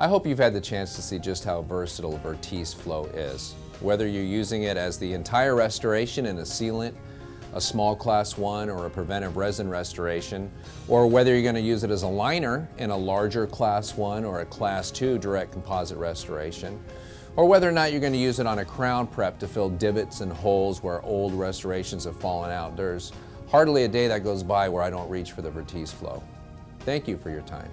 I hope you've had the chance to see just how versatile Vertise Flow is. Whether you're using it as the entire restoration in a sealant, a small class 1 or a preventive resin restoration, or whether you're going to use it as a liner in a larger class 1 or a class 2 direct composite restoration, or whether or not you're going to use it on a crown prep to fill divots and holes where old restorations have fallen out. There's hardly a day that goes by where I don't reach for the Vertise Flow. Thank you for your time.